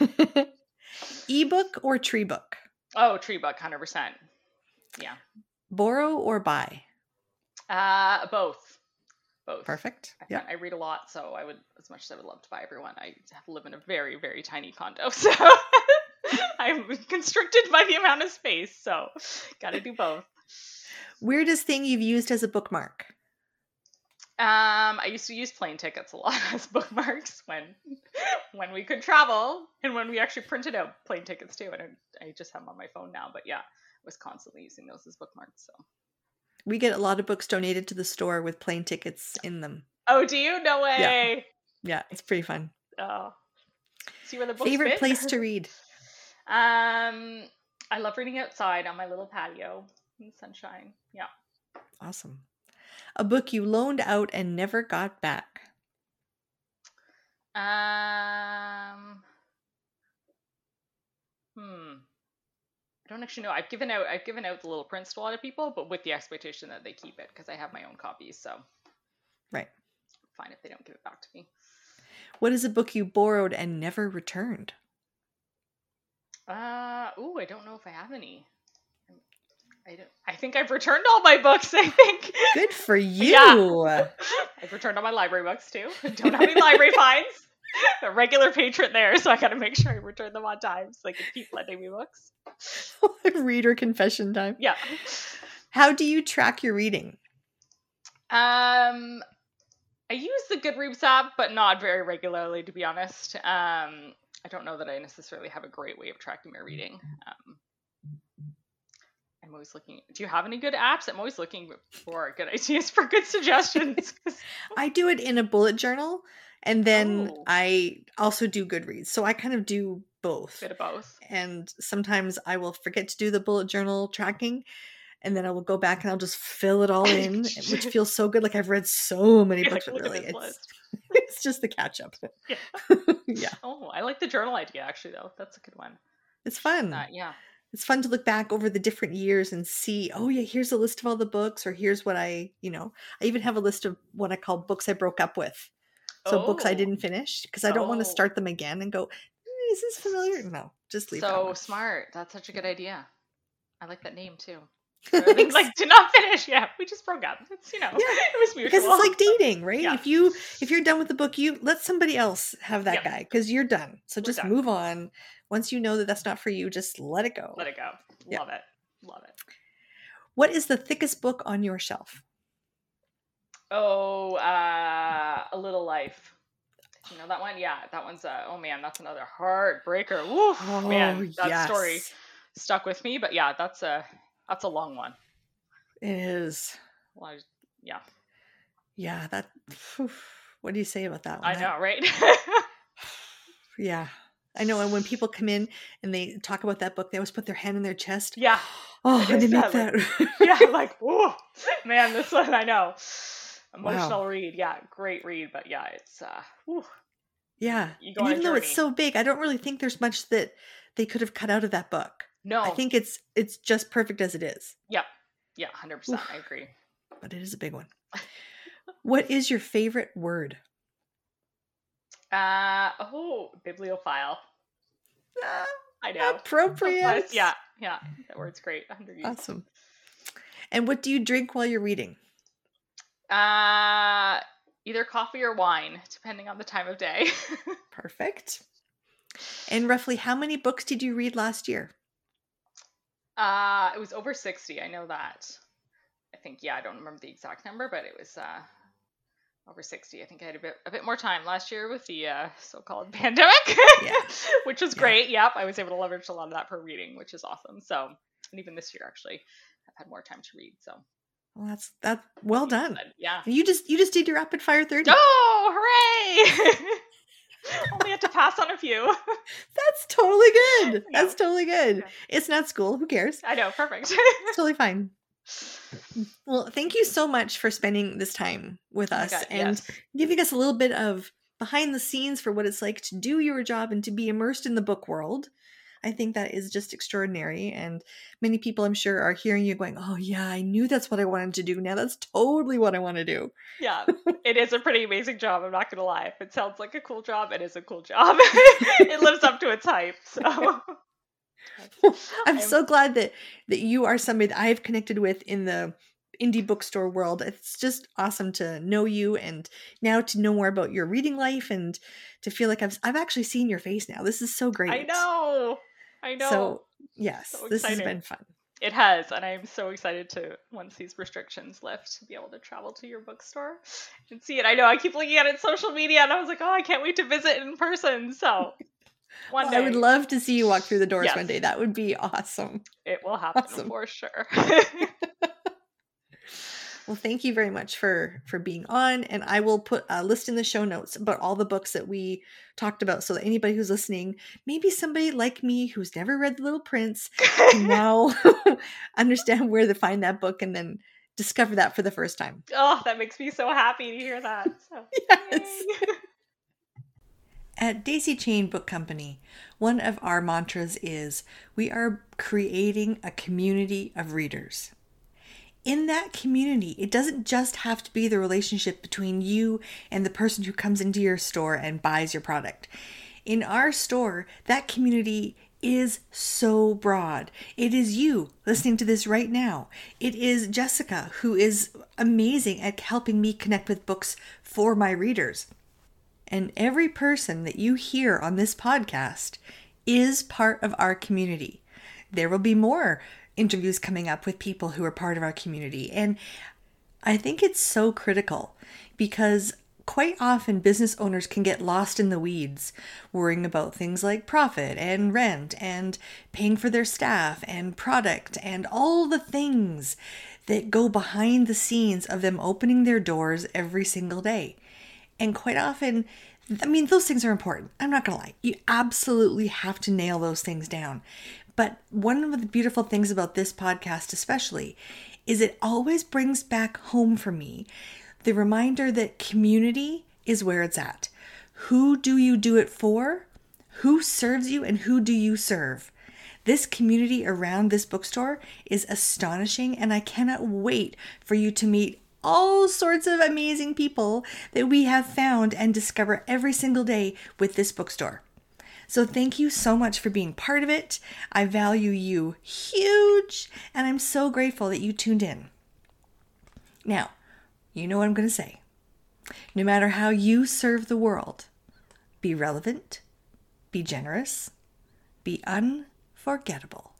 Ebook or tree book? oh, tree book, hundred percent. Yeah. Borrow or buy? Uh, both. Both. Perfect. I, Yeah. I read a lot, so I would, as much as I would love to buy everyone, I live in a very, very tiny condo. So I'm constricted by the amount of space, so gotta do both. Weirdest thing you've used as a bookmark? Um, I used to use plane tickets a lot as bookmarks when when we could travel and when we actually printed out plane tickets too. And I, I just have them on my phone now, but yeah, I was constantly using those as bookmarks. So we get a lot of books donated to the store with plane tickets in them. Oh, do you? No way. Yeah, yeah it's pretty fun. Oh, see where the books favorite fit? place to read. Um, I love reading outside on my little patio in the sunshine. Yeah. Awesome. A book you loaned out and never got back. Um. Hmm. I don't actually know. I've given out I've given out the Little Prince to a lot of people, but with the expectation that they keep it because I have my own copies. So. Right. Fine if they don't give it back to me. What is a book you borrowed and never returned? Uh, oh, I don't know if I have any. I don't. I think I've returned all my books. I think. Good for you. Yeah. I've returned all my library books too. Don't have any library fines. A regular patron there, so I got to make sure I return them on time so they can keep lending me books. Reader confession time. Yeah. How do you track your reading? Um, I use the Goodreads app, but not very regularly, to be honest. Um, I don't know that I necessarily have a great way of tracking my reading. Um, I'm always looking. Do you have any good apps? I'm always looking for good ideas for good suggestions. I do it in a bullet journal, and then oh. I also do Goodreads. So I kind of do both. Bit of both. And sometimes I will forget to do the bullet journal tracking, and then I will go back and I'll just fill it all in, which feels so good. Like I've read so many books, like, really, it's, it's just the catch up. Yeah. yeah. Oh, I like the journal idea actually, though. That's a good one. It's fun. Uh, yeah it's fun to look back over the different years and see oh yeah here's a list of all the books or here's what i you know i even have a list of what i call books i broke up with so oh. books i didn't oh. finish because i don't oh. want to start them again and go eh, is this familiar no just leave so smart that's such a good idea i like that name too like to not finish yeah we just broke up it's you know yeah, it was mutual. because it's like dating right yeah. if you if you're done with the book you let somebody else have that yep. guy because you're done so We're just done. move on once you know that that's not for you, just let it go. Let it go. Yeah. Love it. Love it. What is the thickest book on your shelf? Oh, uh, A Little Life. You know that one? Yeah, that one's uh oh man, that's another heartbreaker. Woo oh, man, that yes. story stuck with me. But yeah, that's a that's a long one. It is. Well, I, yeah. Yeah, that what do you say about that one? I know, right? yeah. I know, and when people come in and they talk about that book, they always put their hand in their chest. Yeah. Oh, and they make that. yeah, like, oh, man, this one I know. Emotional wow. read, yeah, great read, but yeah, it's uh, whew. yeah. even though it's so big, I don't really think there's much that they could have cut out of that book. No, I think it's it's just perfect as it is. Yep. Yeah, hundred percent. I agree. But it is a big one. what is your favorite word? Uh oh, bibliophile. Uh, I know. Appropriate. Yeah, yeah. That word's great. Awesome. And what do you drink while you're reading? Uh either coffee or wine, depending on the time of day. Perfect. And roughly how many books did you read last year? Uh it was over 60, I know that. I think yeah, I don't remember the exact number, but it was uh over 60. I think I had a bit a bit more time last year with the uh, so-called pandemic, yeah. which was great. Yeah. Yep, I was able to leverage a lot of that for reading, which is awesome. So, and even this year actually, I've had more time to read. So, well, that's that's well done. Yeah, you just you just did your rapid fire 30. Oh, hooray! Only had to pass on a few. That's totally good. That's totally good. It's not school. Who cares? I know. Perfect. it's totally fine. Well, thank you so much for spending this time with oh us God, and yes. giving us a little bit of behind the scenes for what it's like to do your job and to be immersed in the book world. I think that is just extraordinary. And many people, I'm sure, are hearing you going, Oh, yeah, I knew that's what I wanted to do. Now that's totally what I want to do. Yeah, it is a pretty amazing job. I'm not going to lie. If it sounds like a cool job, it is a cool job. it lives up to its hype. So. I'm so glad that that you are somebody that I've connected with in the indie bookstore world. It's just awesome to know you and now to know more about your reading life and to feel like I've I've actually seen your face now. This is so great. I know. I know. So, yes, So this has been fun. It has, and I'm so excited to once these restrictions lift to be able to travel to your bookstore and see it. I know I keep looking at it on social media, and I was like, oh, I can't wait to visit in person. So one Well, day I would love to see you walk through the doors Yes. one day. That would be awesome. it will happen Awesome. for sure. Well, thank you very much for for being on, and I will put a list in the show notes about all the books that we talked about, so that anybody who's listening, maybe somebody like me who's never read The Little Prince, can now understand where to find that book and then discover that for the first time. oh, that makes me so happy to hear that. So, Yes. At Daisy Chain Book Company, one of our mantras is we are creating a community of readers. In that community, it doesn't just have to be the relationship between you and the person who comes into your store and buys your product. In our store, that community is so broad. It is you listening to this right now. It is Jessica, who is amazing at helping me connect with books for my readers. And every person that you hear on this podcast is part of our community. There will be more interviews coming up with people who are part of our community. And I think it's so critical because quite often business owners can get lost in the weeds, worrying about things like profit and rent and paying for their staff and product and all the things that go behind the scenes of them opening their doors every single day. And quite often, I mean, those things are important. I'm not going to lie. You absolutely have to nail those things down. But one of the beautiful things about this podcast, especially, is it always brings back home for me the reminder that community is where it's at. Who do you do it for? Who serves you and who do you serve? This community around this bookstore is astonishing, and I cannot wait for you to meet all sorts of amazing people that we have found and discover every single day with this bookstore. So, thank you so much for being part of it. I value you huge, and I'm so grateful that you tuned in. Now, you know what I'm going to say. No matter how you serve the world, be relevant, be generous, be unforgettable.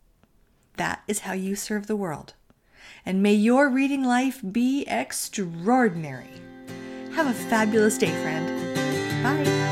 That is how you serve the world. And may your reading life be extraordinary. Have a fabulous day, friend. Bye.